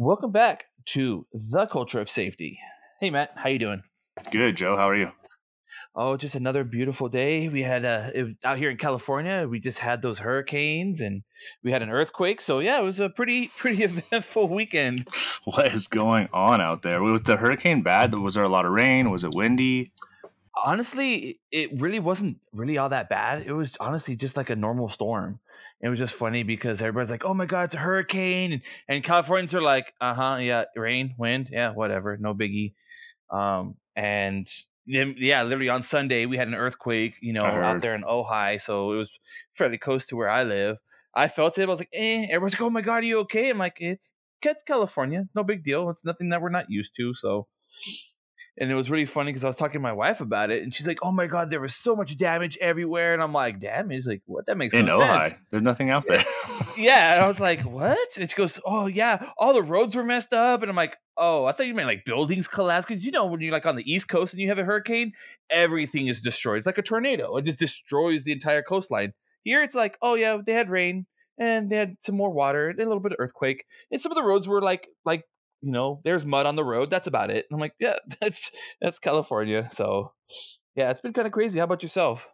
Welcome back to the culture of safety. Hey Matt, how you doing? Good, Joe. How are you? Oh, just another beautiful day. We had uh, it, out here in California. We just had those hurricanes and we had an earthquake. So yeah, it was a pretty pretty eventful weekend. What is going on out there? Was the hurricane bad? Was there a lot of rain? Was it windy? Honestly, it really wasn't really all that bad. It was honestly just like a normal storm. It was just funny because everybody's like, "Oh my god, it's a hurricane," and, and Californians are like, "Uh huh, yeah, rain, wind, yeah, whatever, no biggie." Um, and then, yeah, literally on Sunday we had an earthquake, you know, out there in Ojai, so it was fairly close to where I live. I felt it. I was like, "Eh." Everyone's like, "Oh my god, are you okay?" I'm like, "It's it's California, no big deal. It's nothing that we're not used to." So and it was really funny because I was talking to my wife about it, and she's like, "Oh my god, there was so much damage everywhere," and I'm like, "Damage? Like what? That makes in no Ojai, sense." there's nothing out there. yeah, and I was like, "What?" And she goes, "Oh yeah, all the roads were messed up," and I'm like, "Oh, I thought you meant like buildings collapsed because you know when you're like on the East Coast and you have a hurricane, everything is destroyed. It's like a tornado; it just destroys the entire coastline. Here, it's like, oh yeah, they had rain." And they had some more water, and a little bit of earthquake, and some of the roads were like like you know, there's mud on the road. That's about it. And I'm like, yeah, that's that's California. So yeah, it's been kind of crazy. How about yourself?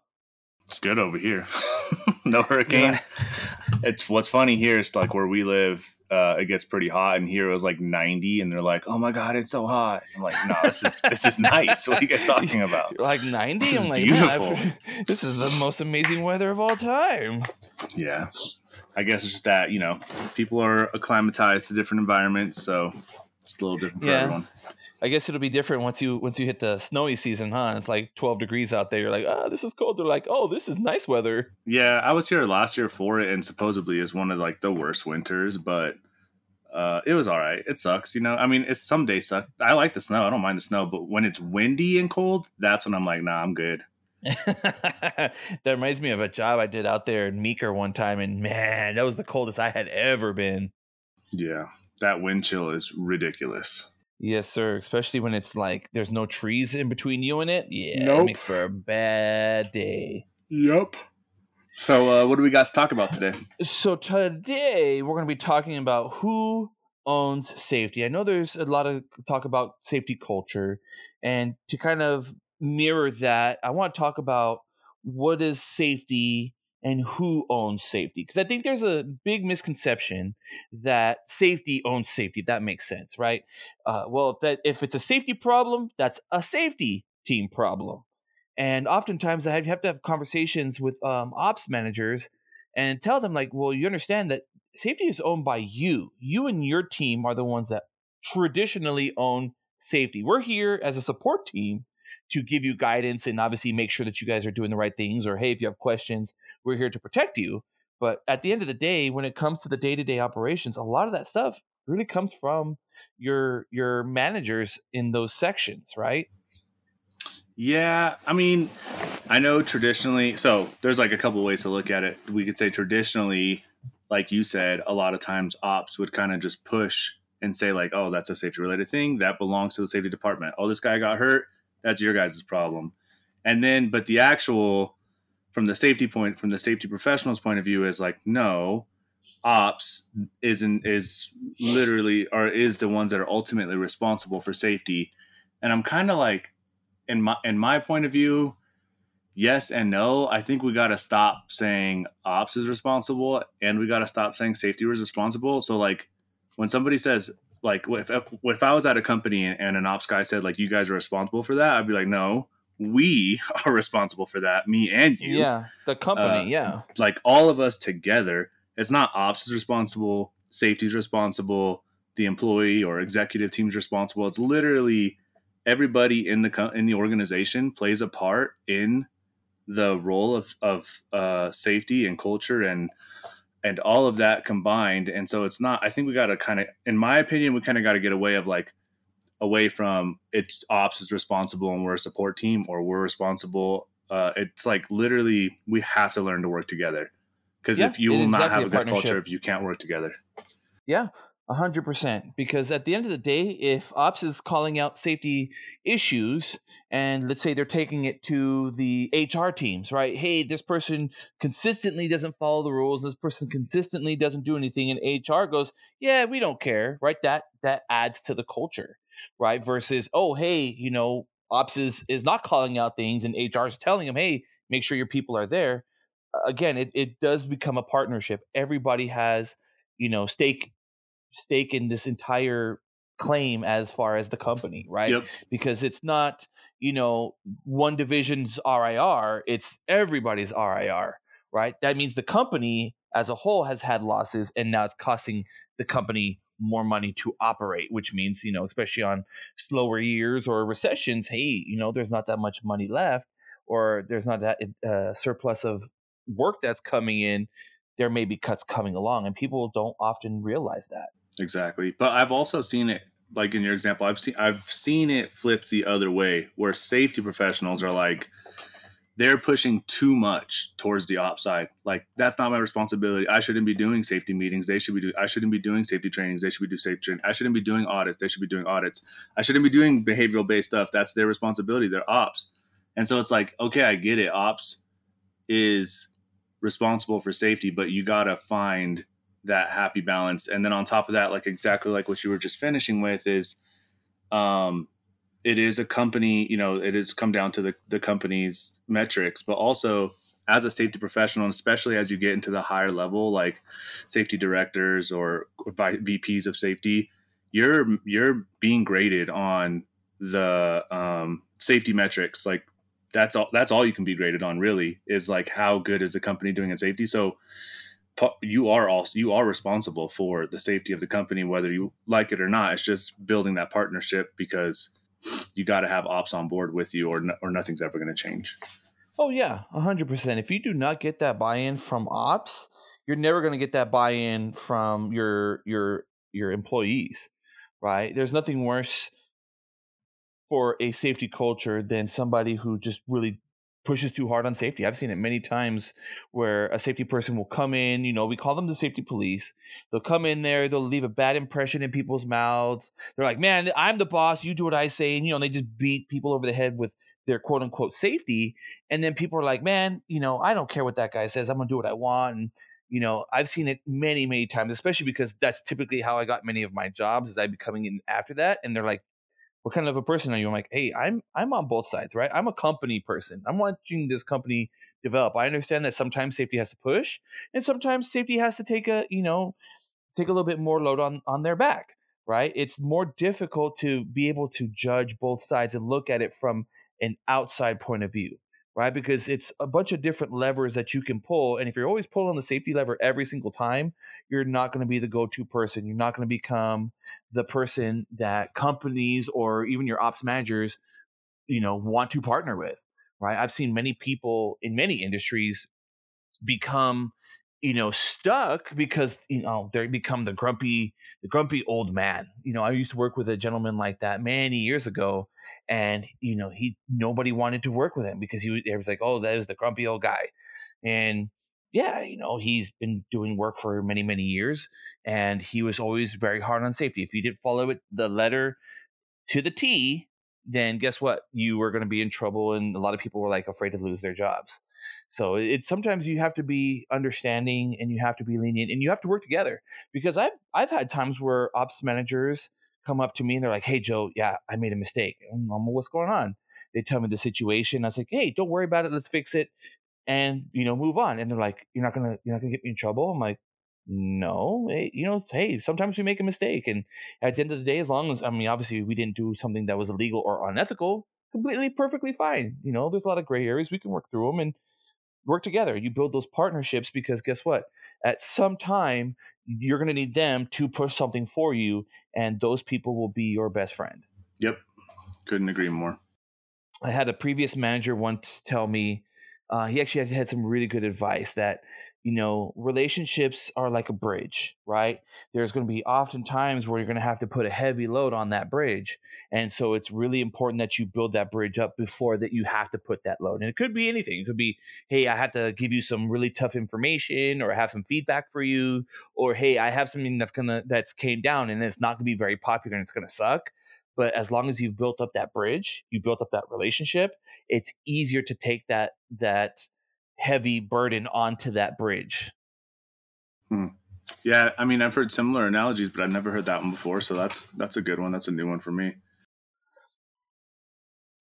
It's good over here. no hurricanes. Yeah. It's what's funny here is like where we live, uh, it gets pretty hot, and here it was like 90, and they're like, "Oh my god, it's so hot." I'm like, "No, this is this is nice. What are you guys talking about?" You're like 90. I'm like, beautiful. this is the most amazing weather of all time. Yeah, I guess it's just that you know people are acclimatized to different environments, so it's a little different for yeah. everyone. I guess it'll be different once you once you hit the snowy season, huh? It's like 12 degrees out there. You're like, ah, oh, this is cold. They're like, oh, this is nice weather. Yeah, I was here last year for it, and supposedly it's one of like the worst winters, but uh, it was all right. It sucks, you know. I mean, it's some days suck. I like the snow. I don't mind the snow, but when it's windy and cold, that's when I'm like, nah, I'm good. that reminds me of a job I did out there in Meeker one time, and man, that was the coldest I had ever been. Yeah, that wind chill is ridiculous. Yes, sir. Especially when it's like there's no trees in between you and it. Yeah, nope. it makes for a bad day. Yep. So, uh, what do we got to talk about today? So, today we're going to be talking about who owns safety. I know there's a lot of talk about safety culture, and to kind of mirror that, I want to talk about what is safety and who owns safety. Because I think there's a big misconception that safety owns safety. That makes sense, right? Uh, well, that if it's a safety problem, that's a safety team problem. And oftentimes, I have to have conversations with um, ops managers and tell them, like, well, you understand that safety is owned by you. You and your team are the ones that traditionally own safety. We're here as a support team to give you guidance and obviously make sure that you guys are doing the right things or hey if you have questions we're here to protect you. But at the end of the day when it comes to the day-to-day operations a lot of that stuff really comes from your your managers in those sections right? Yeah i mean i know traditionally so there's like a couple ways to look at it. We could say traditionally like you said a lot of times ops would kind of just push and say like oh that's a safety related thing. That belongs to the safety department. Oh this guy got hurt that's your guys' problem. And then, but the actual, from the safety point, from the safety professionals' point of view, is like, no, ops isn't is literally or is the ones that are ultimately responsible for safety. And I'm kind of like, in my in my point of view, yes and no. I think we got to stop saying ops is responsible, and we got to stop saying safety is responsible. So like, when somebody says like if, if I was at a company and an ops guy said like you guys are responsible for that, I'd be like, no, we are responsible for that, me and you. Yeah, the company. Uh, yeah, like all of us together. It's not ops is responsible, safety's responsible, the employee or executive team's responsible. It's literally everybody in the in the organization plays a part in the role of of uh, safety and culture and and all of that combined. And so it's not, I think we got to kind of, in my opinion, we kind of got to get away of like, away from it's ops is responsible and we're a support team or we're responsible. Uh, it's like literally we have to learn to work together because yeah, if you will not have a good culture if you can't work together. Yeah. A hundred percent. Because at the end of the day, if ops is calling out safety issues, and let's say they're taking it to the HR teams, right? Hey, this person consistently doesn't follow the rules. This person consistently doesn't do anything, and HR goes, "Yeah, we don't care," right? That that adds to the culture, right? Versus, oh, hey, you know, ops is is not calling out things, and HR is telling them, "Hey, make sure your people are there." Again, it it does become a partnership. Everybody has you know stake stake in this entire claim as far as the company, right? Yep. Because it's not, you know, one division's RIR, it's everybody's RIR, right? That means the company as a whole has had losses and now it's costing the company more money to operate, which means, you know, especially on slower years or recessions, hey, you know, there's not that much money left or there's not that uh, surplus of work that's coming in. There may be cuts coming along, and people don't often realize that. Exactly. But I've also seen it like in your example, I've seen I've seen it flip the other way where safety professionals are like they're pushing too much towards the ops side. Like that's not my responsibility. I shouldn't be doing safety meetings. They should be doing. I shouldn't be doing safety trainings. They should be doing safety training. I shouldn't be doing audits. They should be doing audits. I shouldn't be doing behavioral based stuff. That's their responsibility. They're ops. And so it's like, okay, I get it. Ops is responsible for safety, but you gotta find that happy balance. And then on top of that, like exactly like what you were just finishing with is um it is a company, you know, it has come down to the, the company's metrics, but also as a safety professional, and especially as you get into the higher level, like safety directors or VPs of safety, you're you're being graded on the um, safety metrics. Like that's all that's all you can be graded on. Really, is like how good is the company doing in safety. So you are also you are responsible for the safety of the company whether you like it or not. It's just building that partnership because you got to have ops on board with you or or nothing's ever going to change. Oh yeah 100% if you do not get that buy-in from ops you're never going to get that buy-in from your your your employees right? There's nothing worse for a safety culture than somebody who just really pushes too hard on safety. I've seen it many times where a safety person will come in, you know, we call them the safety police. They'll come in there, they'll leave a bad impression in people's mouths. They're like, man, I'm the boss, you do what I say. And, you know, they just beat people over the head with their quote unquote safety. And then people are like, man, you know, I don't care what that guy says. I'm going to do what I want. And, you know, I've seen it many, many times, especially because that's typically how I got many of my jobs as I'd be coming in after that. And they're like, what kind of a person are you? I'm like, hey, I'm I'm on both sides, right? I'm a company person. I'm watching this company develop. I understand that sometimes safety has to push, and sometimes safety has to take a you know take a little bit more load on on their back, right? It's more difficult to be able to judge both sides and look at it from an outside point of view right? Because it's a bunch of different levers that you can pull. And if you're always pulling the safety lever every single time, you're not going to be the go to person. You're not going to become the person that companies or even your ops managers, you know, want to partner with, right? I've seen many people in many industries become you know stuck because you know they become the grumpy the grumpy old man you know i used to work with a gentleman like that many years ago and you know he nobody wanted to work with him because he was, was like oh that is the grumpy old guy. And yeah you know he's been doing work for many many years and he was always very hard on safety. If you didn't follow it the letter to the t then guess what? You were going to be in trouble and a lot of people were like afraid to lose their jobs. So it's sometimes you have to be understanding and you have to be lenient and you have to work together because i've i've had times where ops managers come up to me and they're like, "Hey, Joe, yeah, I made a mistake. I'm, what's going on?" They tell me the situation. I was like, "Hey, don't worry about it. Let's fix it, and you know, move on." And they're like, "You're not gonna, you're not gonna get me in trouble." I'm like, "No, hey, you know, hey, sometimes we make a mistake, and at the end of the day, as long as I mean, obviously, we didn't do something that was illegal or unethical, completely, perfectly fine. You know, there's a lot of gray areas. We can work through them and." work together. You build those partnerships because guess what? At some time, you're going to need them to push something for you, and those people will be your best friend. Yep. Couldn't agree more. I had a previous manager once tell me uh, he actually had, had some really good advice that you know, relationships are like a bridge, right? There's going to be often times where you're going to have to put a heavy load on that bridge. And so it's really important that you build that bridge up before that you have to put that load. And it could be anything. It could be, hey, I have to give you some really tough information or I have some feedback for you. Or hey, I have something that's gonna that's came down and it's not gonna be very popular and it's gonna suck. But as long as you've built up that bridge, you built up that relationship, it's easier to take that that heavy burden onto that bridge. Hmm. Yeah, I mean, I've heard similar analogies, but I've never heard that one before. So that's that's a good one. That's a new one for me.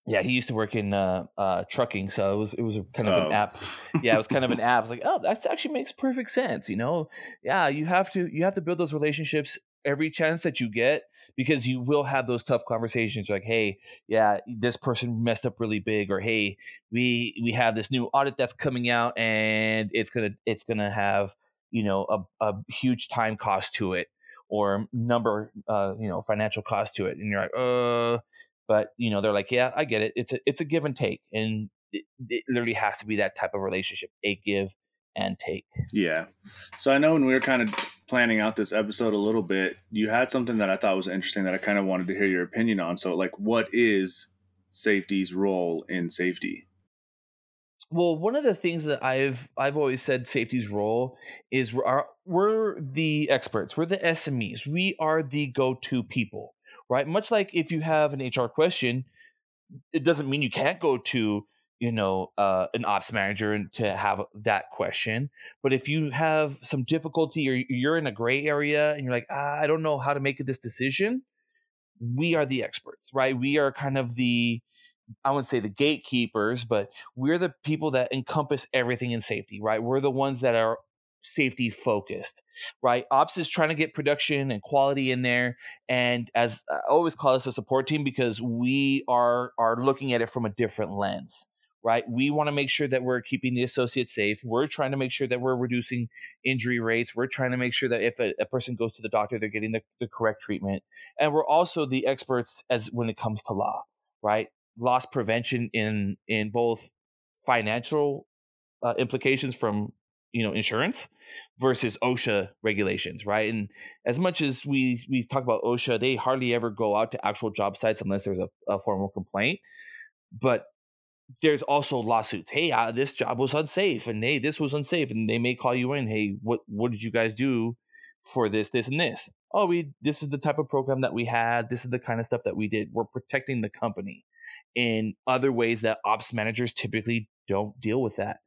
Yeah, he used to work in uh, uh, trucking, so it was it was kind of oh. an app. Yeah, it was kind of an app. It's like, oh, that actually makes perfect sense. You know, yeah, you have to you have to build those relationships every chance that you get because you will have those tough conversations like hey yeah this person messed up really big or hey we we have this new audit that's coming out and it's gonna it's gonna have you know a, a huge time cost to it or number uh you know financial cost to it and you're like uh but you know they're like yeah i get it. It's a it's a give and take and it, it literally has to be that type of relationship a give and take. Yeah. So I know when we were kind of planning out this episode a little bit, you had something that I thought was interesting that I kind of wanted to hear your opinion on. So, like, what is safety's role in safety? Well, one of the things that I've I've always said safety's role is we're our, we're the experts, we're the SMEs, we are the go-to people, right? Much like if you have an HR question, it doesn't mean you can't go to you know uh, an ops manager to have that question but if you have some difficulty or you're in a gray area and you're like ah, i don't know how to make this decision we are the experts right we are kind of the i wouldn't say the gatekeepers but we're the people that encompass everything in safety right we're the ones that are safety focused, right? Ops is trying to get production and quality in there. And as I always call us a support team because we are are looking at it from a different lens right? We want to make sure that we're keeping the associates safe. We're trying to make sure that we're reducing injury rates. We're trying to make sure that if a, a person goes to the doctor, they're getting the, the, correct treatment. And we're also the experts as when it comes to law, right? Loss prevention in in both financial uh, implications from you know insurance versus OSHA regulations, right? And as much as we we talk about OSHA, they hardly ever go out to actual job sites unless there's a, a formal complaint. But there's also lawsuits. Hey, uh, this job was unsafe, and hey, this was unsafe, and they may call you in. Hey, what what did you guys do for this, this, and this? Oh, we this is the type of program that we had. This is the kind of stuff that we did. We're protecting the company in other ways that ops managers typically don't deal with that.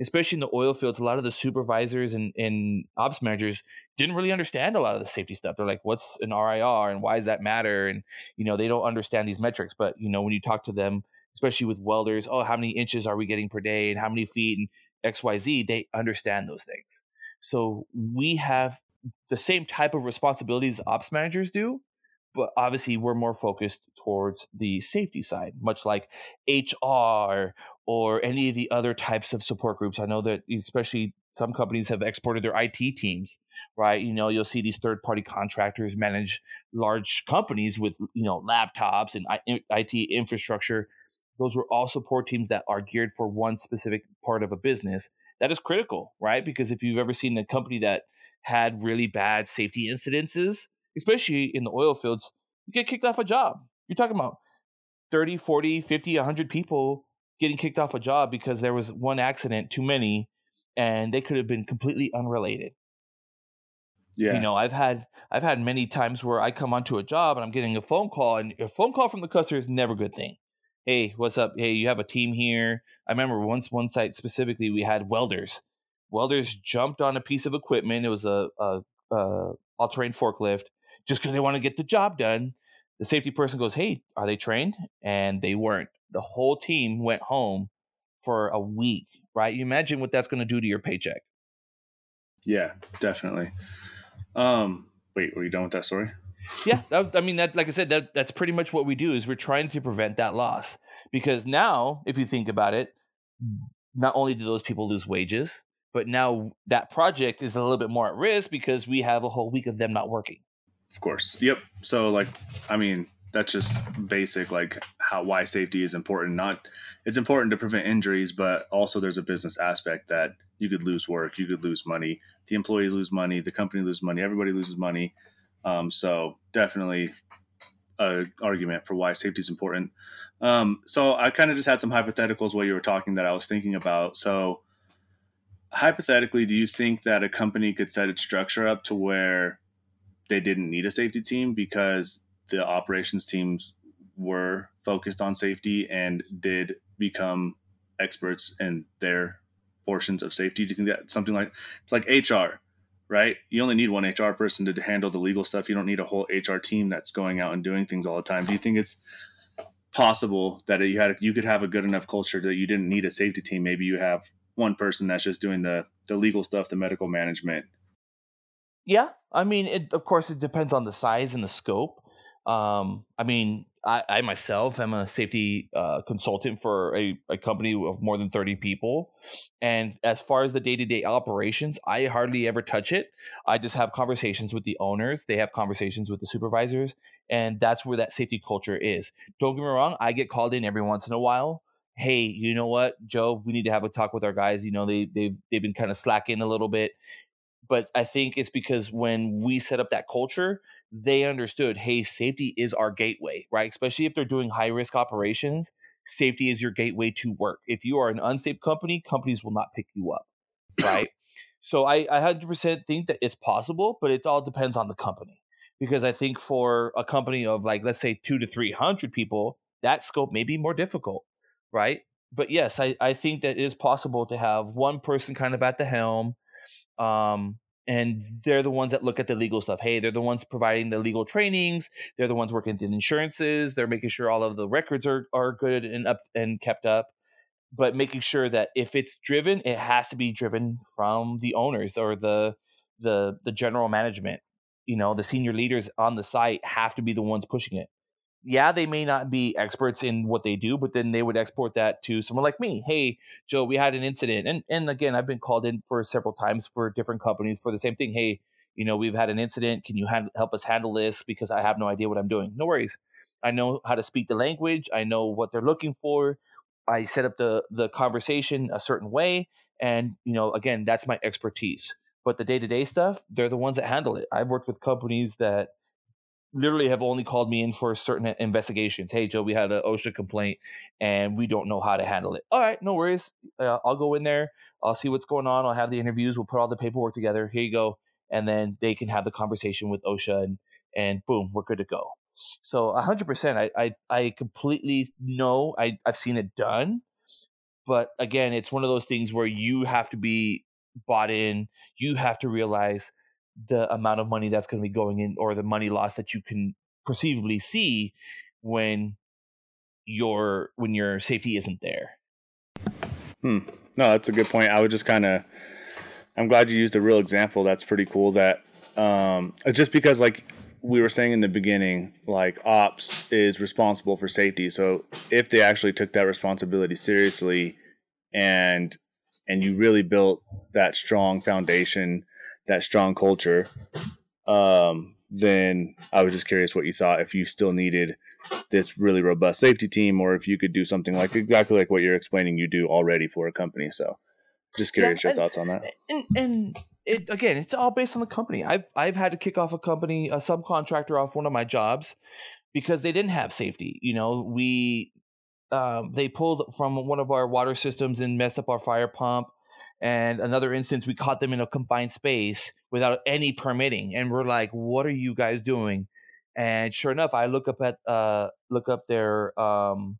Especially in the oil fields, a lot of the supervisors and, and ops managers didn't really understand a lot of the safety stuff. They're like, "What's an RIR and why does that matter?" And you know, they don't understand these metrics. But you know, when you talk to them especially with welders. Oh, how many inches are we getting per day and how many feet and XYZ? They understand those things. So we have the same type of responsibilities ops managers do, but obviously we're more focused towards the safety side, much like HR or any of the other types of support groups. I know that especially some companies have exported their IT teams, right? You know, you'll see these third party contractors manage large companies with, you know, laptops and IT infrastructure those were all support teams that are geared for one specific part of a business. That is critical, right? Because if you've ever seen a company that had really bad safety incidences, especially in the oil fields, you get kicked off a job. You're talking about 30, 40, 50, 100 people getting kicked off a job because there was one accident too many and they could have been completely unrelated. Yeah. You know, I've had I've had many times where I come onto a job and I'm getting a phone call and a phone call from the customer is never a good thing hey, what's up? Hey, you have a team here. I remember once one site specifically, we had welders. Welders jumped on a piece of equipment. It was a, a, a all-terrain forklift just because they want to get the job done. The safety person goes, "Hey, are they trained?" And they weren't. The whole team went home for a week. Right? You imagine what that's going to do to your paycheck. Yeah, definitely. Um, wait, were you done with that story? Yeah, that, I mean that. Like I said, that that's pretty much what we do. Is we're trying to prevent that loss because now, if you think about it, not only do those people lose wages, but now that project is a little bit more at risk because we have a whole week of them not working. Of course. Yep. So, like, I mean, that's just basic like how why safety is important not it's important to prevent injuries but also there's a business aspect that you could lose work you could lose money the employees lose money the company loses money everybody loses money um, so definitely a argument for why safety is important um, so i kind of just had some hypotheticals while you were talking that i was thinking about so hypothetically do you think that a company could set its structure up to where they didn't need a safety team because the operations teams were focused on safety and did become experts in their portions of safety. Do you think that something like like HR, right? You only need one HR person to handle the legal stuff. You don't need a whole HR team that's going out and doing things all the time. Do you think it's possible that you had you could have a good enough culture that you didn't need a safety team? Maybe you have one person that's just doing the the legal stuff, the medical management. Yeah, I mean, it, of course, it depends on the size and the scope. Um, I mean, I, I myself am a safety uh, consultant for a, a company of more than 30 people. And as far as the day to day operations, I hardly ever touch it. I just have conversations with the owners, they have conversations with the supervisors, and that's where that safety culture is. Don't get me wrong, I get called in every once in a while. Hey, you know what, Joe? We need to have a talk with our guys. You know, they they've they've been kind of slacking a little bit, but I think it's because when we set up that culture, they understood, hey, safety is our gateway, right? Especially if they're doing high risk operations, safety is your gateway to work. If you are an unsafe company, companies will not pick you up, right? so I, I 100% think that it's possible, but it all depends on the company. Because I think for a company of like, let's say two to 300 people, that scope may be more difficult, right? But yes, I, I think that it is possible to have one person kind of at the helm, um, and they're the ones that look at the legal stuff. Hey, they're the ones providing the legal trainings. They're the ones working in insurances. They're making sure all of the records are are good and up and kept up. But making sure that if it's driven, it has to be driven from the owners or the the the general management. You know, the senior leaders on the site have to be the ones pushing it yeah, they may not be experts in what they do, but then they would export that to someone like me. Hey, Joe, we had an incident. And and again, I've been called in for several times for different companies for the same thing. Hey, you know, we've had an incident. Can you help us handle this because I have no idea what I'm doing? No worries. I know how to speak the language. I know what they're looking for. I set up the the conversation a certain way and, you know, again, that's my expertise. But the day-to-day stuff, they're the ones that handle it. I've worked with companies that literally have only called me in for certain investigations. Hey, Joe, we had an OSHA complaint and we don't know how to handle it. All right, no worries. Uh, I'll go in there. I'll see what's going on. I'll have the interviews. We'll put all the paperwork together. Here you go. And then they can have the conversation with OSHA and, and boom, we're good to go. So 100%, I, I, I completely know I, I've seen it done. But again, it's one of those things where you have to be bought in. You have to realize the amount of money that's going to be going in or the money loss that you can perceivably see when your when your safety isn't there. Hmm. No, that's a good point. I would just kind of I'm glad you used a real example. That's pretty cool that um just because like we were saying in the beginning, like ops is responsible for safety. So if they actually took that responsibility seriously and and you really built that strong foundation that strong culture, um, then I was just curious what you thought if you still needed this really robust safety team or if you could do something like exactly like what you're explaining you do already for a company. So just curious yeah, your thoughts on that. And, and it again, it's all based on the company. I've I've had to kick off a company, a subcontractor off one of my jobs because they didn't have safety. You know, we um, they pulled from one of our water systems and messed up our fire pump and another instance we caught them in a confined space without any permitting and we're like what are you guys doing? And sure enough i look up at uh look up their um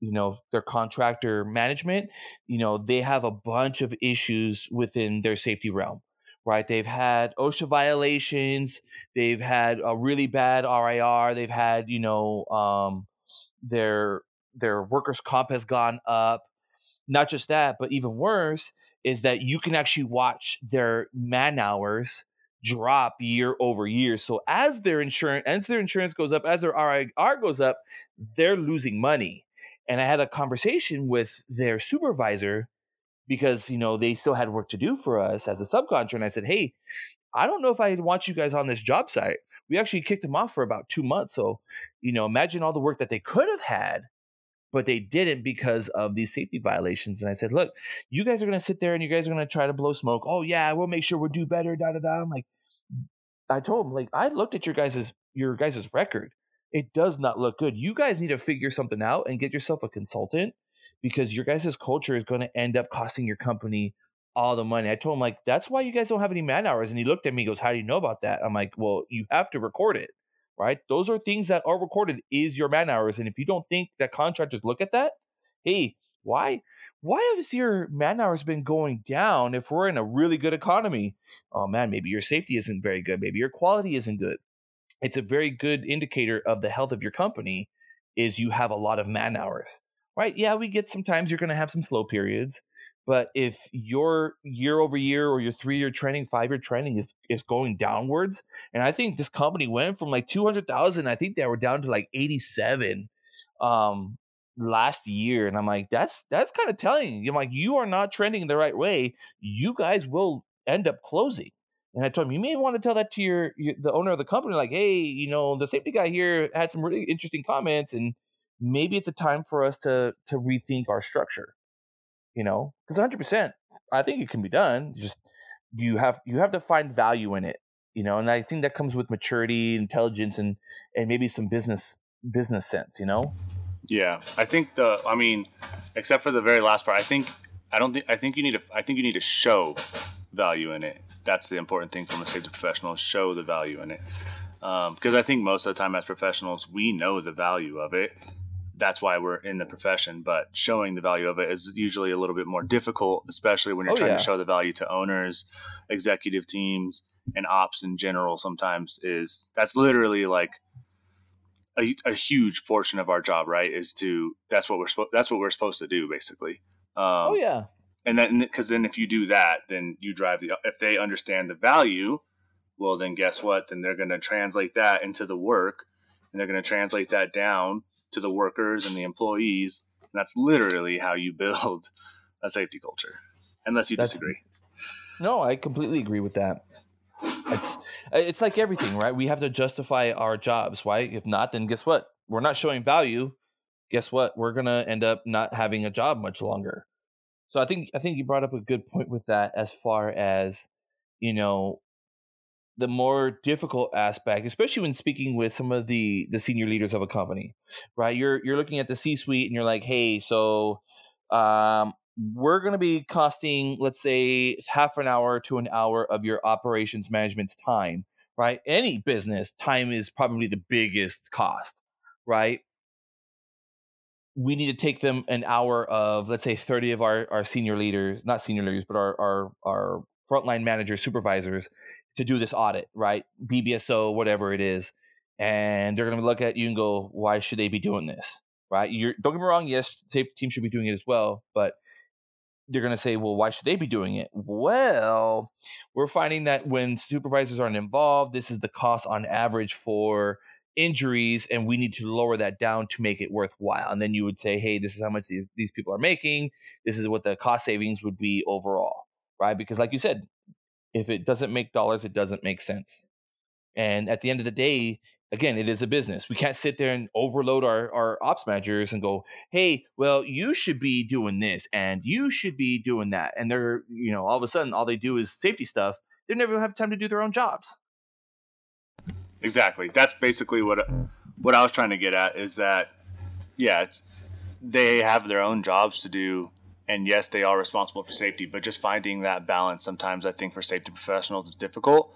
you know their contractor management you know they have a bunch of issues within their safety realm right? They've had osha violations they've had a really bad rir they've had you know um their their workers comp has gone up. Not just that but even worse is that you can actually watch their man hours drop year over year. So as their insurance as their insurance goes up, as their RIR goes up, they're losing money. And I had a conversation with their supervisor because you know they still had work to do for us as a subcontractor. And I said, "Hey, I don't know if I want you guys on this job site. We actually kicked them off for about two months. So, you know, imagine all the work that they could have had, but they didn't because of these safety violations. And I said, look, you guys are going to sit there and you guys are going to try to blow smoke. Oh, yeah, we'll make sure we'll do better. Da da da. I'm like, I told him, like, I looked at your guys's your guys's record. It does not look good. You guys need to figure something out and get yourself a consultant because your guys's culture is going to end up costing your company all the money. I told him like that's why you guys don't have any man hours. And he looked at me, goes, How do you know about that? I'm like, Well, you have to record it, right? Those are things that are recorded is your man hours. And if you don't think that contractors look at that, hey, why why has your man hours been going down if we're in a really good economy? Oh man, maybe your safety isn't very good, maybe your quality isn't good. It's a very good indicator of the health of your company is you have a lot of man hours right? Yeah, we get sometimes you're going to have some slow periods, but if your year over year or your three year training, five year training is is going downwards, and I think this company went from like two hundred thousand, I think they were down to like eighty seven um last year, and I'm like, that's that's kind of telling. I'm like, you are not trending the right way. You guys will end up closing. And I told him, you may want to tell that to your, your the owner of the company, like, hey, you know, the safety guy here had some really interesting comments, and maybe it's a time for us to to rethink our structure you know because 100% i think it can be done just you have you have to find value in it you know and i think that comes with maturity intelligence and and maybe some business business sense you know? Yeah i think the i mean except for the very last part i think i don't think i think you need to i think you need to show value in it. That's the important thing from a safety professional show the value in it. Because um, i think most of the time as professionals we know the value of it that's why we're in the profession. But showing the value of it is usually a little bit more difficult, especially when you're oh, trying yeah. to show the value to owners, executive teams, and ops in general. Sometimes is that's literally like a, a huge portion of our job, right? Is to that's what we're supposed that's what we're supposed to do, basically. Um, oh yeah. And then because then if you do that, then you drive the if they understand the value, well then guess what? Then they're going to translate that into the work, and they're going to translate that down to the workers and the employees. And that's literally how you build a safety culture, unless you that's, disagree. No, I completely agree with that. It's it's like everything, right? We have to justify our jobs, right? If not, then guess what? We're not showing value. Guess what? We're gonna end up not having a job much longer. So I think I think you brought up a good point with that as far as you know the more difficult aspect, especially when speaking with some of the the senior leaders of a company, right? You're you're looking at the C suite and you're like, hey, so um, we're going to be costing, let's say, half an hour to an hour of your operations management's time, right? Any business, time is probably the biggest cost, right? We need to take them an hour of, let's say, 30 of our, our senior leaders, not senior leaders, but our, our, our frontline managers, supervisors to do this audit, right? BBSO, whatever it is. And they're going to look at you and go, why should they be doing this? Right? You're, don't get me wrong. Yes, safety team should be doing it as well. But they're going to say, well, why should they be doing it? Well, we're finding that when supervisors aren't involved, this is the cost on average for injuries, and we need to lower that down to make it worthwhile. And then you would say, hey, this is how much these, these people are making. This is what the cost savings would be overall, right? Because, like you said, if it doesn't make dollars, it doesn't make sense. And at the end of the day, again, it is a business. We can't sit there and overload our, our ops managers and go, hey, well, you should be doing this and you should be doing that. And they're, you know, all of a sudden, all they do is safety stuff. They never have time to do their own jobs. Exactly. That's basically what what I was trying to get at is that, yeah, it's they have their own jobs to do and yes, they are responsible for safety, but just finding that balance sometimes I think for safety professionals is difficult,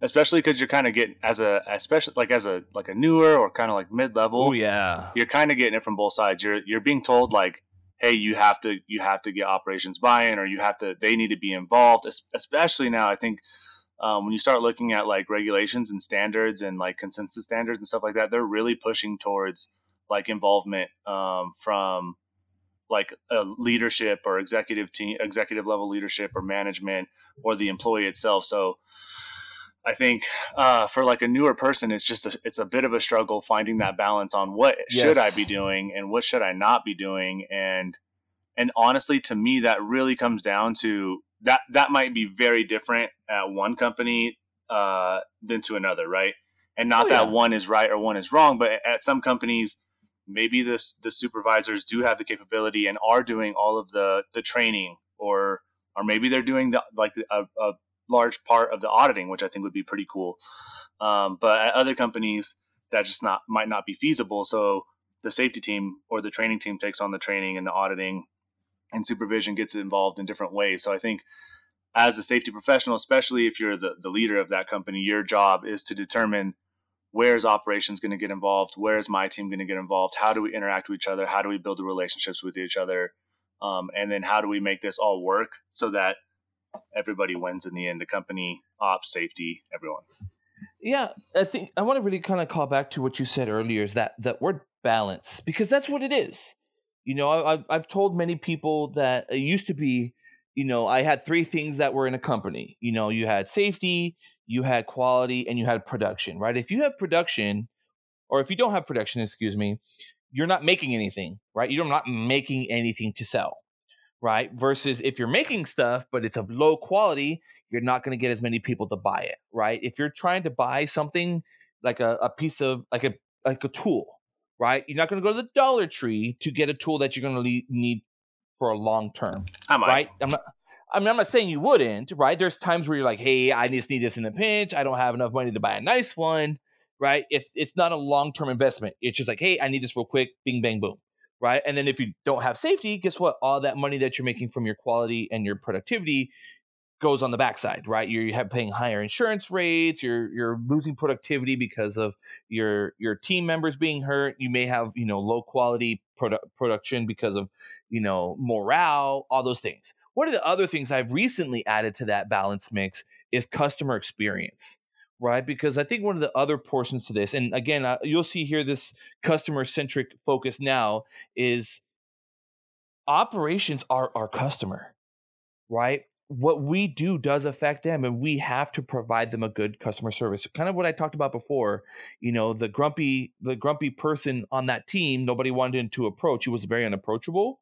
especially because you're kind of getting as a especially like as a like a newer or kind of like mid level. Oh yeah, you're kind of getting it from both sides. You're you're being told like, hey, you have to you have to get operations buy-in, or you have to they need to be involved. Especially now, I think. Um, when you start looking at like regulations and standards and like consensus standards and stuff like that, they're really pushing towards like involvement um, from like a leadership or executive team, executive level leadership or management or the employee itself. So I think uh, for like a newer person, it's just a, it's a bit of a struggle finding that balance on what yes. should I be doing and what should I not be doing, and and honestly, to me, that really comes down to that that might be very different at one company uh, than to another, right? And not Oh, that one is right or one is wrong, but at some companies, maybe this the supervisors do have the capability and are doing all of the the training, or or maybe they're doing the like a, a large part of the auditing, which I think would be pretty cool. Um, but at other companies, that just not might not be feasible. So the safety team or the training team takes on the training and the auditing and supervision gets involved in different ways. So I think as a safety professional, especially if you're the, the leader of that company, your job is to determine where's operations going to get involved, where's my team going to get involved, how do we interact with each other, how do we build the relationships with each other, um, and then how do we make this all work so that everybody wins in the end, the company, ops, safety, everyone. Yeah, I think I want to really kind of call back to what you said earlier is that that word balance because that's what it is. You know, I, I've told many people that it used to be, you know, I had three things that were in a company. You know, you had safety, you had quality, and you had production. Right? If you have production, or if you don't have production, excuse me, you're not making anything. Right? You're not making anything to sell. Right? Versus if you're making stuff, but it's of low quality, you're not going to get as many people to buy it, right? If you're trying to buy something like a, a piece of like a like a tool, right? You're not going to go to the Dollar Tree to get a tool that you're going to need for a long term, I might. right? I'm not. I mean, I'm not saying you wouldn't, right? There's times where you're like, "Hey, I just need this in a pinch. I don't have enough money to buy a nice one," right? If it's not a long term investment, it's just like, "Hey, I need this real quick." Bing, bang, boom, right? And then if you don't have safety, guess what? All that money that you're making from your quality and your productivity goes on the backside, right? You're paying higher insurance rates. You're you're losing productivity because of your your team members being hurt. You may have you know low quality produ- production because of you know morale. All those things. One of the other things I've recently added to that balance mix is customer experience, right? Because I think one of the other portions to this, and again, uh, you'll see here this customer centric focus now is operations are our customer, right? What we do does affect them and we have to provide them a good customer service. Kind of what i talked about before you know the grumpy the grumpy person on that team nobody wanted him to approach. He was very unapproachable.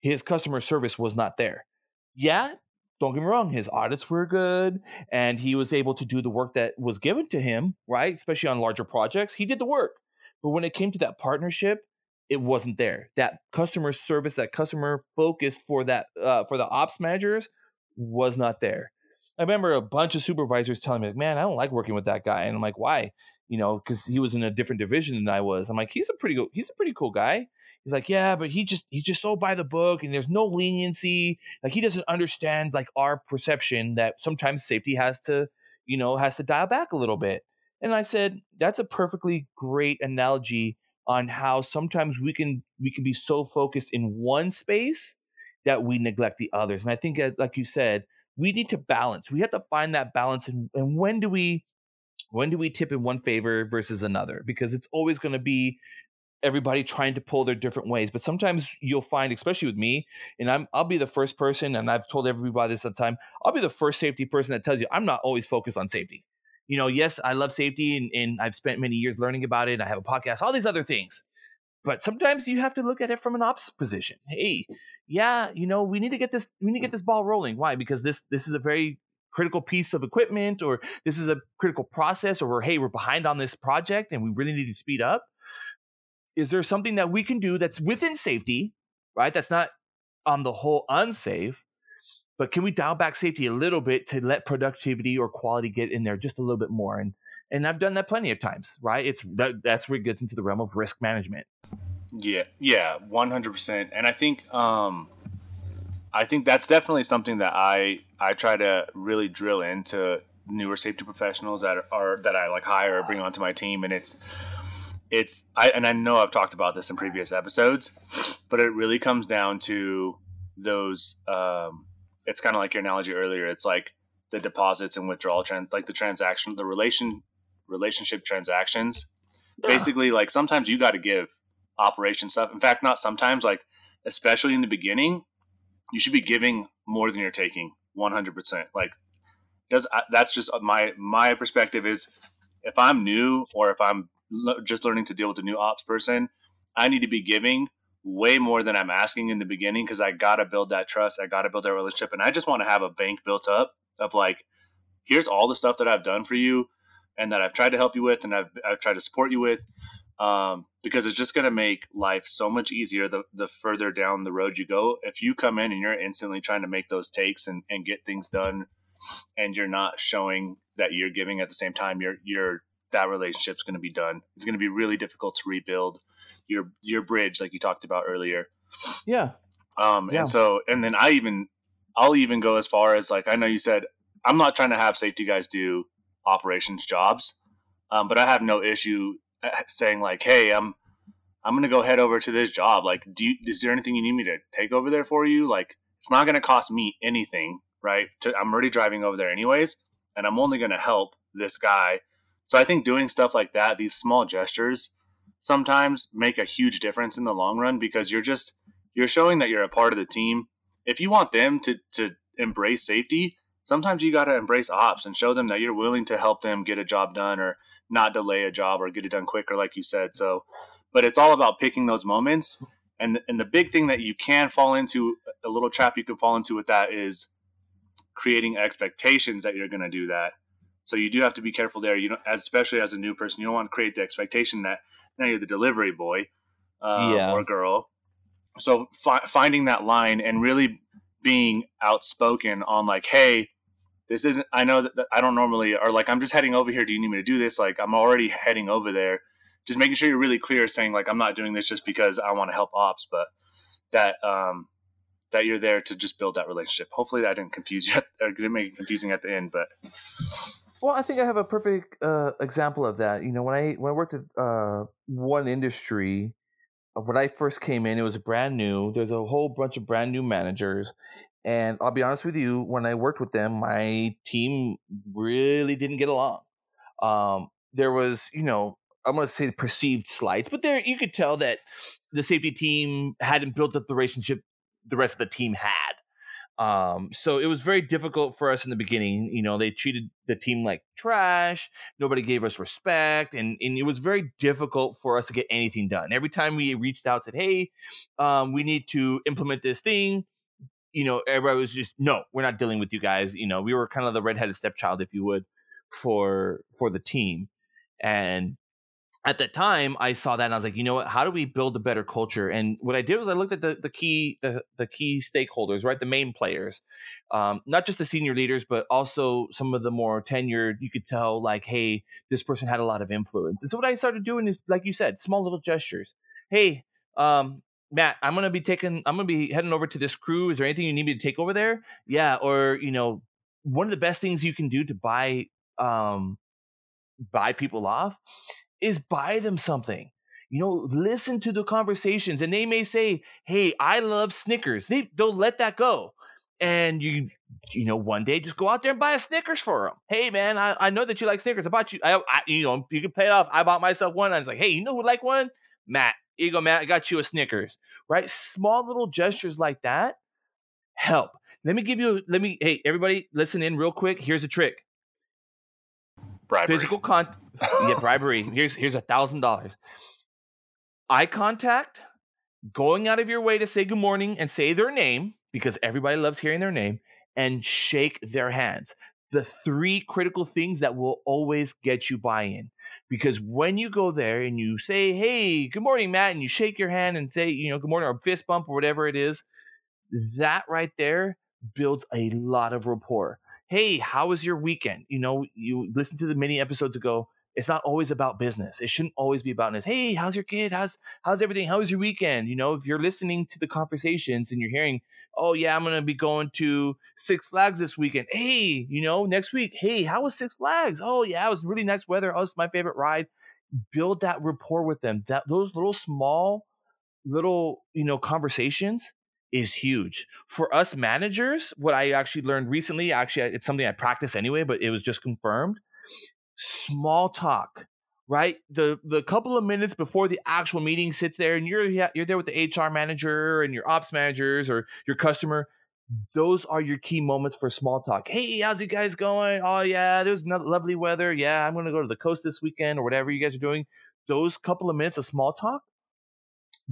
His customer service was not there. Yeah don't get me wrong his audits were good and he was able to do the work that was given to him right? Especially on larger projects he did the work. But when it came to that partnership it wasn't there. That customer service, that customer focus for that uh, for the ops managers was not there. I remember a bunch of supervisors telling me, like, "Man, I don't like working with that guy," and I'm like, "Why?" You know, because he was in a different division than I was. I'm like, "He's a pretty good, he's a pretty cool guy." He's like, "Yeah, but he just he's just so by the book, and there's no leniency. Like he doesn't understand like our perception that sometimes safety has to, you know, has to dial back a little bit." And I said, "That's a perfectly great analogy." On how sometimes we can we can be so focused in one space that we neglect the others and i think uh, like you said we need to balance we have to find that balance and, and when do we when do we tip in one favor versus another? Because it's always going to be everybody trying to pull their different ways but sometimes you'll find especially with me and i'm i'll be the first person and i've told everybody this at the time i'll be the first safety person that tells you i'm not always focused on safety you know, yes, I love safety and, and I've spent many years learning about it. I have a podcast, all these other things. But sometimes you have to look at it from an ops position. Hey, yeah, you know, we need to get this, we need to get this ball rolling. Why? Because this this is a very critical piece of equipment, or this is a critical process, or we're, hey, we're behind on this project and we really need to speed up. Is there something that we can do that's within safety, right? That's not on the whole unsafe, but can we dial back safety a little bit to let productivity or quality get in there just a little bit more and and i've done that plenty of times right it's that, that's where it gets into the realm of risk management Yeah, yeah, one hundred percent. And I think, um, I think that's definitely something that I I try to really drill into newer safety professionals that are that I like hire or bring onto my team, and it's it's I and I know I've talked about this in previous episodes, but it really comes down to those. Um, it's kind of like your analogy earlier. It's like the deposits and withdrawal trend, like the transaction, the relation relationship transactions. Basically, like sometimes you got to give operation stuff. In fact, not sometimes, like especially in the beginning, you should be giving more than you're taking. One hundred percent. Like does that's just my my perspective is if I'm new or if I'm just learning to deal with a new ops person, I need to be giving way more than I'm asking in the beginning because I got to build that trust. I got to build that relationship. And I just want to have a bank built up of like here's all the stuff that I've done for you and that I've tried to help you with and I've, I've tried to support you with um, because it's just going to make life so much easier the, the further down the road you go. If you come in and you're instantly trying to make those takes and, and get things done and you're not showing that you're giving at the same time, you're, you're, that relationship's going to be done. It's going to be really difficult to rebuild your, your bridge, like you talked about earlier. Yeah. Um, Yeah. and so, and then I even, I'll even go as far as like, I know you said, I'm not trying to have safety guys do operations jobs. Um, but I have no issue uh, saying like, Hey, I'm, I'm going to go head over to this job. Like, do you, is there anything you need me to take over there for you? Like, it's not going to cost me anything, right? To, I'm already driving over there anyways, and I'm only going to help this guy. So I think doing stuff like that, these small gestures, sometimes make a huge difference in the long run because you're just you're showing that you're a part of the team. If you want them to to embrace safety, sometimes you got to embrace ops and show them that you're willing to help them get a job done or not delay a job or get it done quicker like you said. So, but it's all about picking those moments. And and the big thing that you can fall into a little trap you can fall into with that is creating expectations that you're going to do that. So you do have to be careful there. You know, especially as a new person, you don't want to create the expectation that now you're the delivery boy uh, Yeah. or girl. So fi- finding that line and really being outspoken on like, hey, this isn't. I know that, that I don't normally, or like, I'm just heading over here. Do you need me to do this? Like, I'm already heading over there. Just making sure you're really clear, saying like, I'm not doing this just because I want to help ops, but that um that you're there to just build that relationship. Hopefully, that didn't confuse you or didn't make it confusing at the end. But Well, I think I have a perfect uh, example of that. You know, when I when I worked at uh, one industry, uh, when I first came in, it was brand new. There's a whole bunch of brand new managers, and I'll be honest with you, when I worked with them, my team really didn't get along. Um, there was, you know, I'm going to say perceived slights, but there you could tell that the safety team hadn't built up the relationship the rest of the team had. Um, so it was very difficult for us in the beginning. You know, they treated the team like trash. Nobody gave us respect, and and it was very difficult for us to get anything done. Every time we reached out, said, "Hey, um, we need to implement this thing," you know, everybody was just, "No, we're not dealing with you guys." You know, we were kind of the redheaded stepchild, if you would, for for the team, and at that time i saw that and i was like you know what? How do we build a better culture? And what i did was i looked at the, the key the, the key stakeholders right? The main players um, not just the senior leaders but also some of the more tenured you could tell like hey this person had a lot of influence. And so what i started doing is like you said small little gestures. Hey um, matt i'm gonna be taking i'm gonna be heading over to this crew. Is there anything you need me to take over there? Yeah or you know one of the best things you can do to buy um, buy people off is buy them something. You know, listen to the conversations, and they may say, "Hey, I love Snickers." They they'll let that go, and you you know one day just go out there and buy a Snickers for them. Hey, man, I, I know that you like Snickers. I bought you. I, I you know you can pay it off. I bought myself one. I was like, hey, you know who like one? Matt. Here you go, Matt. I got you a Snickers. Right? Small little gestures like that help. Let me give you. Let me. Hey, everybody, listen in real quick. Here's a trick bribery. physical contact. yeah bribery here's here's a thousand dollars eye contact going out of your way to say good morning and say their name because everybody loves hearing their name and shake their hands the three critical things that will always get you buy-in because when you go there and you say hey good morning matt and you shake your hand and say you know good morning or fist bump or whatever it is that right there builds a lot of rapport hey, how was your weekend? You know, you listen to the many episodes ago. It's not always about business. It shouldn't always be about this. Hey, how's your kid? How's how's everything? How was your weekend? You know, if you're listening to the conversations and you're hearing, oh yeah, I'm gonna be going to Six Flags this weekend. Hey, you know, next week. Hey, how was Six Flags? Oh yeah, it was really nice weather. Oh, it's my favorite ride. Build that rapport with them. That those little small, little you know conversations is huge. For us managers what i actually learned recently actually it's something i practice anyway but it was just confirmed. Small talk right? The the couple of minutes before the actual meeting sits there and you're you're there with the hr manager and your ops managers or your customer those are your key moments for small talk. Hey how's you guys going? Oh yeah there's lovely weather. Yeah i'm gonna go to the coast this weekend or whatever you guys are doing. Those couple of minutes of small talk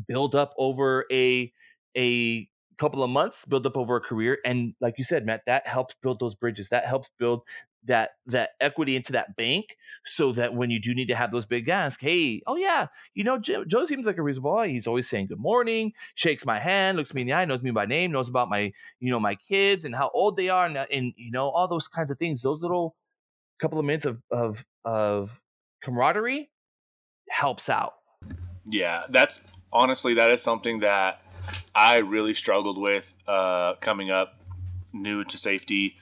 build up over a a couple of months, build up over a career. And like you said, Matt, that helps build those bridges. That helps build that that equity into that bank so that when you do need to have those big asks, hey, oh yeah, you know, Joe, Joe seems like a reasonable boy. He's always saying good morning, shakes my hand, looks me in the eye, knows me by name, knows about my, you know, my kids and how old they are, and, uh, and you know, all those kinds of things. Those little couple of minutes of of of camaraderie helps out. Yeah, that's honestly that is something that I really struggled with uh, coming up new to safety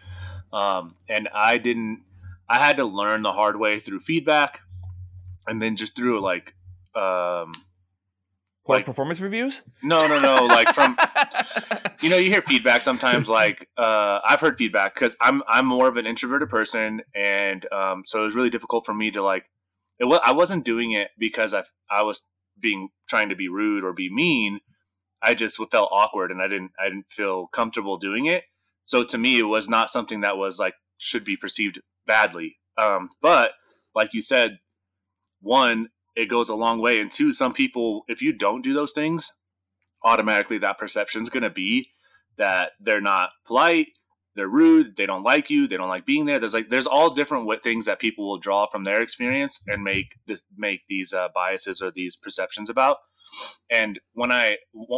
um, and I didn't. I had to learn the hard way through feedback, and then just through like, um, like performance reviews. No, no, no. Like from, you know, you hear feedback sometimes. Like uh, I've heard feedback because I'm I'm more of an introverted person, and um, so it was really difficult for me to like. It was I wasn't doing it because I I was being trying to be rude or be mean. I just felt awkward, and I didn't I didn't feel comfortable doing it. So to me, it was not something that was like should be perceived badly. Um, but like you said, one, it goes a long way, and two, some people, if you don't do those things, automatically that perception is going to be that they're not polite, they're rude, they don't like you, they don't like being there. There's like there's all different things that people will draw from their experience and make this make these uh, biases or these perceptions about. And when I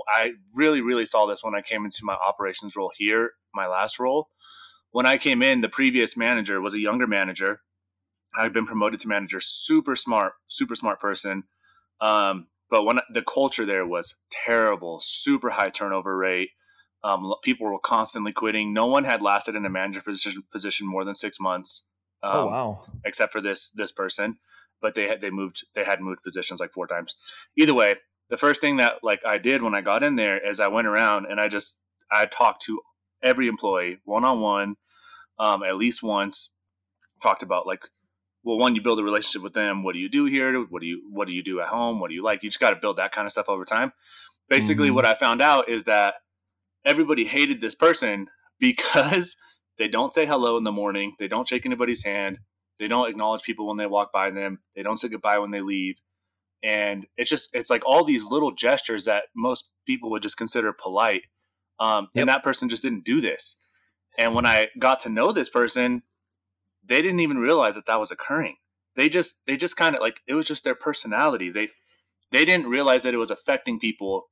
I really really saw this when I came into my operations role here, my last role. When I came in, the previous manager was a younger manager. I'd been promoted to manager, super smart, super smart person. Um, but when the culture there was terrible, super high turnover rate. Um, people were constantly quitting. No one had lasted in a manager position, position more than six months. Oh, um, oh wow! Except for this this person, but they had they moved they had moved positions like four times. Either way, the first thing that like I did when I got in there is I went around and I just I talked to every employee one on one, at least once. Talked about like, well, one, you build a relationship with them. What do you do here? What do you What do you do at home? What do you like? You just got to build that kind of stuff over time. Basically, mm-hmm. what I found out is that everybody hated this person because they don't say hello in the morning. They don't shake anybody's hand. They don't acknowledge people when they walk by them. They don't say goodbye when they leave and it's just it's like all these little gestures that most people would just consider polite. Um, yep. and that person just didn't do this. And when i got to know this person they didn't even realize that that was occurring. They just they just kind of like it was just their personality. They they didn't realize that it was affecting people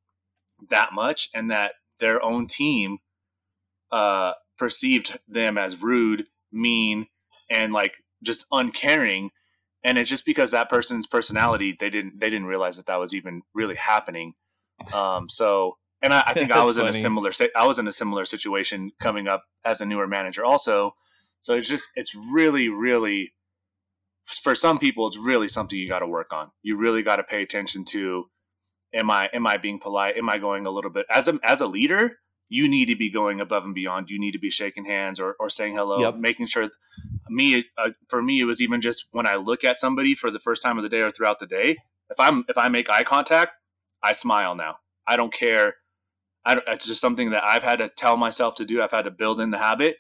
that much and that their own team uh perceived them as rude mean and like just uncaring and it's just because that person's personality they didn't they didn't realize that that was even really happening. Um so and i, I think i was funny. in a similar i was in a similar situation coming up as a newer manager also. So it's just it's really really for some people it's really something you got to work on. You really got to pay attention to am i am i being polite? Am i going a little bit as a as a leader you need to be going above and beyond you need to be shaking hands or, or saying hello yep. making sure me uh, for me it was even just when I look at somebody for the first time of the day or throughout the day. If I'm if I make eye contact, I smile now. I don't care. I don't, it's just something that I've had to tell myself to do. I've had to build in the habit.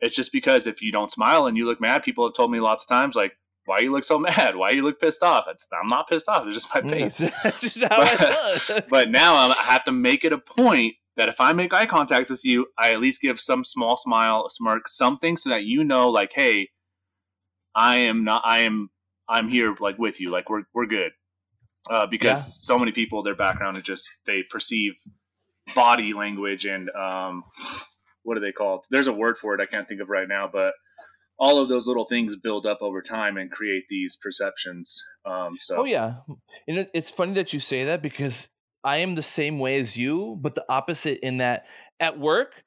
It's just because if you don't smile and you look mad, people have told me lots of times like, "Why you look so mad? Why you look pissed off?" It's I'm not pissed off. It's just my face. just but, but now I have to make it a point that if I make eye contact with you, I at least give some small smile, a smirk, something so that you know, like, hey, I am not, I am, I'm here, like, with you, like, we're we're good. Uh, because yeah. so many people, their background is just they perceive body language and um, what are they called? There's a word for it I can't think of right now, but all of those little things build up over time and create these perceptions. Um, so, oh yeah, and it's funny that you say that because I am the same way as you, but the opposite in that at work,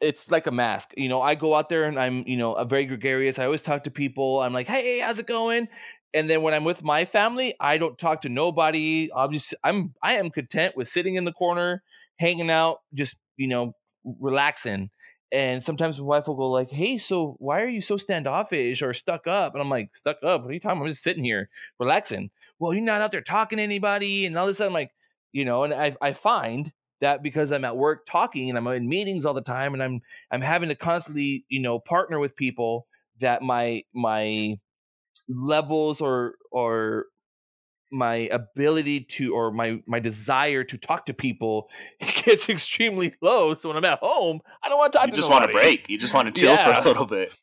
it's like a mask. You know, I go out there and I'm, you know, a very gregarious. I always talk to people. I'm like, hey, how's it going? And then when I'm with my family, I don't talk to nobody. Obviously, I'm I am content with sitting in the corner, hanging out, just you know, relaxing. And sometimes my wife will go like, "Hey, so why are you so standoffish or stuck up?" And I'm like, "Stuck up? What are you talking? About? I'm just sitting here relaxing." Well, you're not out there talking to anybody, and all this. I'm like, you know, and I, I find that because I'm at work talking and I'm in meetings all the time and I'm I'm having to constantly, you know, partner with people that my my levels or or my ability to or my my desire to talk to people gets extremely low. So when I'm at home, I don't want to talk. You to just nobody. want to break. You just want to chill yeah. for a little bit.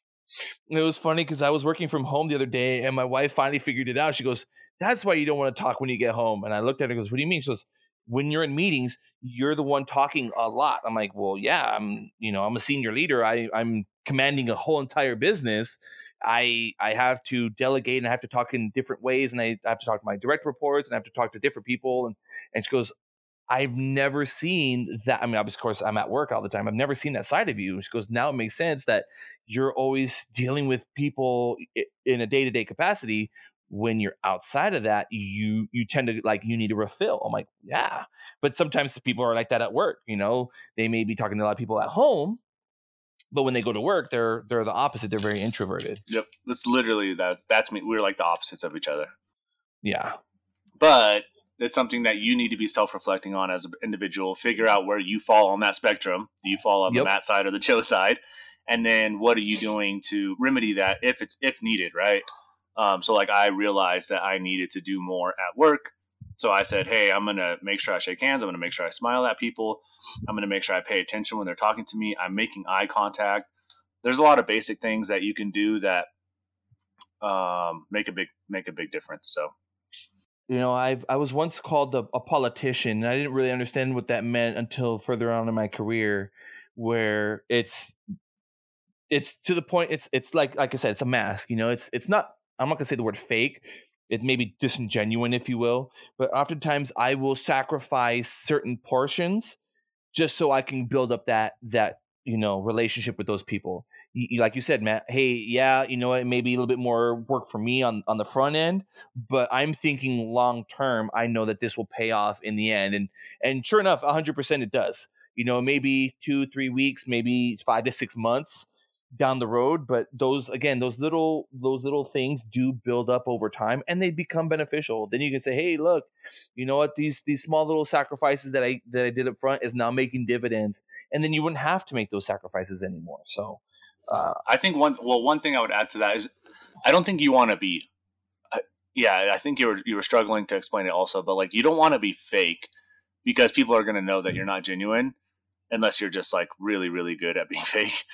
it was funny because I was working from home the other day, and my wife finally figured it out. She goes, "That's why you don't want to talk when you get home." And I looked at her and goes, "What do you mean?" She goes, "When you're in meetings, you're the one talking a lot." I'm like, "Well, yeah, I'm. You know, I'm a senior leader. I I'm commanding a whole entire business. I I have to delegate and I have to talk in different ways, and I I have to talk to my direct reports and I have to talk to different people." And and she goes, I've never seen that. I mean, of course, I'm at work all the time. I've never seen that side of you. She goes, now it makes sense that you're always dealing with people in a day to day capacity. When you're outside of that, you you tend to like you need to refill. I'm like, yeah, but sometimes people are like that at work. You know, they may be talking to a lot of people at home, but when they go to work, they're they're the opposite. They're very introverted. Yep, that's literally that. That's me. We're like the opposites of each other. Yeah, but it's something that you need to be self-reflecting on as an individual figure out where you fall on that spectrum do you fall on yep. the matt side or the joe side and then what are you doing to remedy that if it's if needed right um, so like i realized that i needed to do more at work so i said hey i'm gonna make sure i shake hands i'm gonna make sure i smile at people i'm gonna make sure i pay attention when they're talking to me i'm making eye contact there's a lot of basic things that you can do that um, make a big make a big difference so you know, I I was once called a, a politician, and I didn't really understand what that meant until further on in my career, where it's it's to the point. It's it's like like I said, it's a mask. You know, it's it's not. I'm not gonna say the word fake. It may be disingenuine, if you will, but oftentimes I will sacrifice certain portions just so I can build up that that you know relationship with those people you, like you said matt hey yeah you know what maybe a little bit more work for me on on the front end but i'm thinking long term i know that this will pay off in the end and and sure enough 100% it does you know maybe two three weeks maybe five to six months down the road but those again those little those little things do build up over time and they become beneficial. Then you can say hey look you know what? These these small little sacrifices that i that i did up front is now making dividends and then you wouldn't have to make those sacrifices anymore. So uh, i think one well one thing i would add to that is i don't think you want to be uh, yeah i think you were you were struggling to explain it also but like you don't want to be fake because people are going to know that you're not genuine unless you're just like really really good at being fake.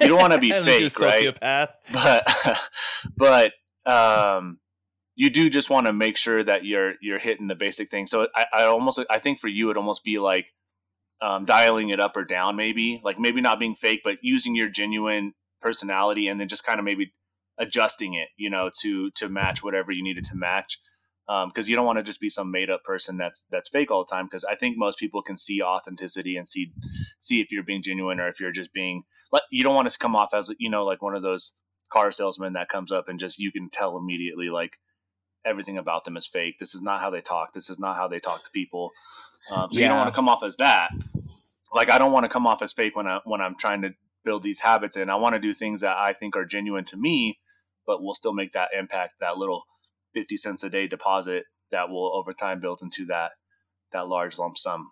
You don't want to be fake right? but but um you do just want to make sure that you're you're hitting the basic thing. So I, I almost i think for you it almost be like um, dialing it up or down maybe like maybe not being fake but using your genuine personality and then just kind of maybe adjusting it you know to to match whatever you needed to match because um, you don't want to just be some made up person that's that's fake all the time. Because I think most people can see authenticity and see see if you're being genuine or if you're just being. like You don't want to come off as you know like one of those car salesmen that comes up and just you can tell immediately like everything about them is fake. This is not how they talk. This is not how they talk to people. Um, so yeah. you don't want to come off as that. Like I don't want to come off as fake when I when I'm trying to build these habits, and I want to do things that I think are genuine to me, but will still make that impact. That little 50 cents a day deposit that will over time build into that that large lump sum.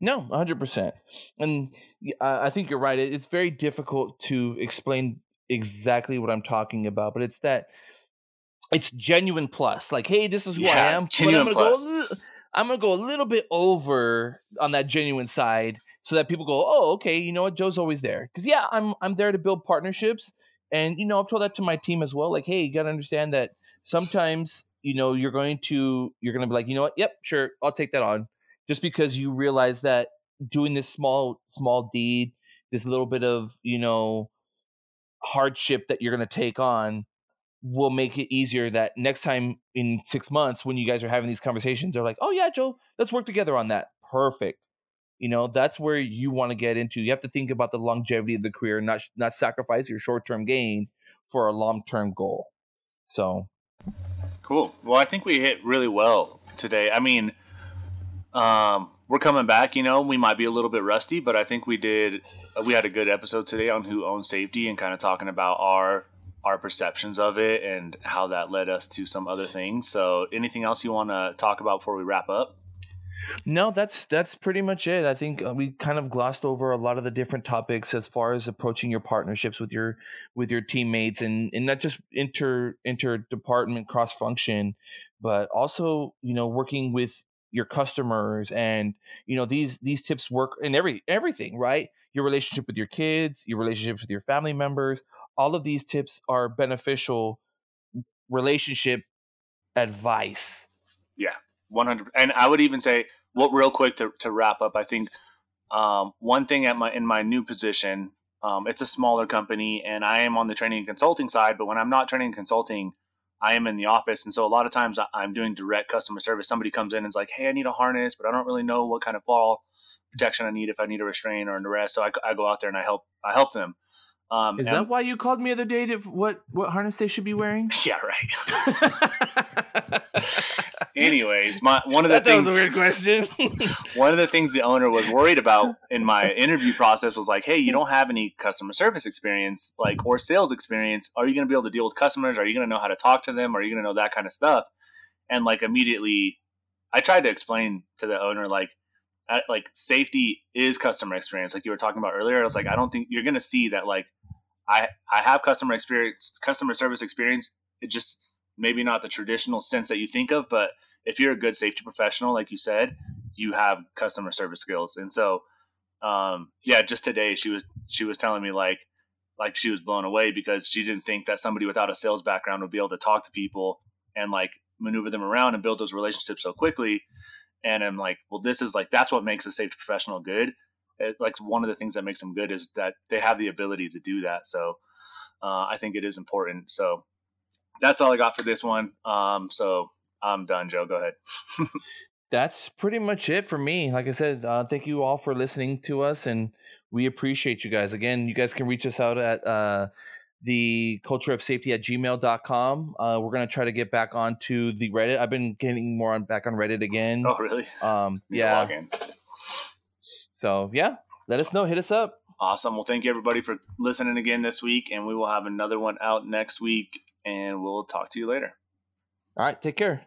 No 100% and i think you're right. It's very difficult to explain exactly what i'm talking about but it's that it's genuine plus. Like hey this is who yeah, i am genuine I'm gonna, plus. Go, I'm gonna go a little bit over on that genuine side so that people go oh okay you know what? Joe's always there. Because yeah i'm i'm there to build partnerships and you know i've told that to my team as well like hey you gotta understand that sometimes you know you're going to you're going to be like you know what? Yep sure i'll take that on. Just because you realize that doing this small small deed this little bit of you know hardship that you're going to take on will make it easier that next time in six months when you guys are having these conversations they're like oh yeah joe let's work together on that. Perfect. You know that's where you want to get into. You have to think about the longevity of the career not not sacrifice your short-term gain for a long-term goal. So Cool. Well, I think we hit really well today. I mean, um, we're coming back. You know, we might be a little bit rusty, but I think we did. We had a good episode today on who owns safety and kind of talking about our our perceptions of it and how that led us to some other things. So, anything else you want to talk about before we wrap up? No, that's that's pretty much it. I think uh, we kind of glossed over a lot of the different topics as far as approaching your partnerships with your with your teammates and and not just inter inter department cross function, but also you know working with your customers and you know these these tips work in every everything right your relationship with your kids your relationships with your family members all of these tips are beneficial relationship advice. Yeah, one hundred. And I would even say, well, real quick to to wrap up, I think um, one thing at my in my new position, um, it's a smaller company, and I am on the training and consulting side. But when I'm not training and consulting, I am in the office, and so a lot of times I'm doing direct customer service. Somebody comes in and is like, "Hey, I need a harness, but I don't really know what kind of fall protection I need if I need a restraint or an arrest." So I, I go out there and I help I help them. Um, is that why you called me the other day? To, what what harness they should be wearing? Yeah, right. Anyways, my one of the things was a weird question. one of the things the owner was worried about in my interview process was like, "Hey, you don't have any customer service experience, like or sales experience. Are you going to be able to deal with customers? Are you going to know how to talk to them? Are you going to know that kind of stuff?" And like immediately, I tried to explain to the owner like, like safety is customer experience, like you were talking about earlier. I was like, I don't think you're going to see that like I I have customer experience, customer service experience. It just maybe not the traditional sense that you think of, but if you're a good safety professional, like you said, you have customer service skills. And so, um, yeah, just today she was she was telling me like like she was blown away because she didn't think that somebody without a sales background would be able to talk to people and like maneuver them around and build those relationships so quickly. And I'm like, well, this is like that's what makes a safety professional good. It, like one of the things that makes them good is that they have the ability to do that. So uh, I think it is important. So that's all I got for this one. Um, so I'm done, Joe. Go ahead. that's pretty much it for me. Like I said, uh, thank you all for listening to us, and we appreciate you guys. Again, you guys can reach us out at uh, the culture of safety at gmail.com. Uh, we're going to try to get back onto the Reddit. I've been getting more on back on Reddit again. Oh, really? Um, yeah. So, yeah, let us know. Hit us up. Awesome. Well, thank you everybody for listening again this week, and we will have another one out next week, and we'll talk to you later. All right. Take care.